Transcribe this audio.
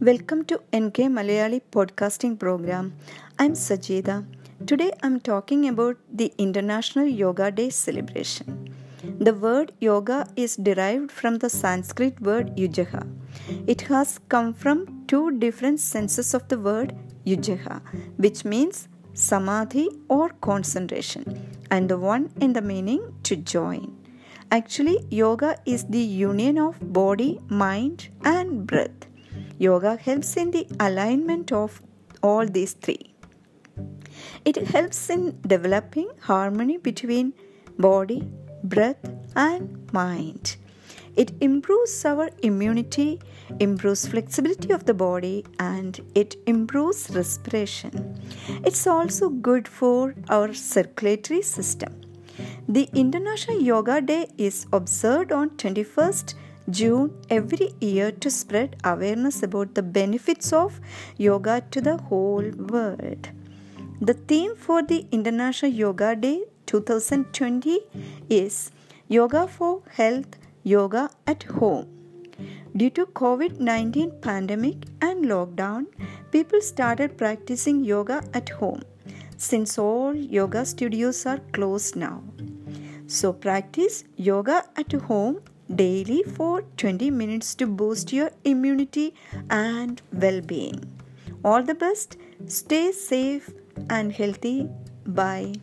Welcome to NK Malayali podcasting program. I'm Sajida. Today I'm talking about the International Yoga Day celebration. The word yoga is derived from the Sanskrit word yujaha. It has come from two different senses of the word yujaha, which means samadhi or concentration, and the one in the meaning to join. Actually, yoga is the union of body, mind, and breath. Yoga helps in the alignment of all these three. It helps in developing harmony between body, breath, and mind. It improves our immunity, improves flexibility of the body, and it improves respiration. It's also good for our circulatory system. The International Yoga Day is observed on 21st June every year to spread awareness about the benefits of yoga to the whole world. The theme for the International Yoga Day 2020 is Yoga for Health, Yoga at Home. Due to COVID-19 pandemic and lockdown, people started practicing yoga at home since all yoga studios are closed now. So, practice yoga at home daily for 20 minutes to boost your immunity and well being. All the best, stay safe and healthy. Bye.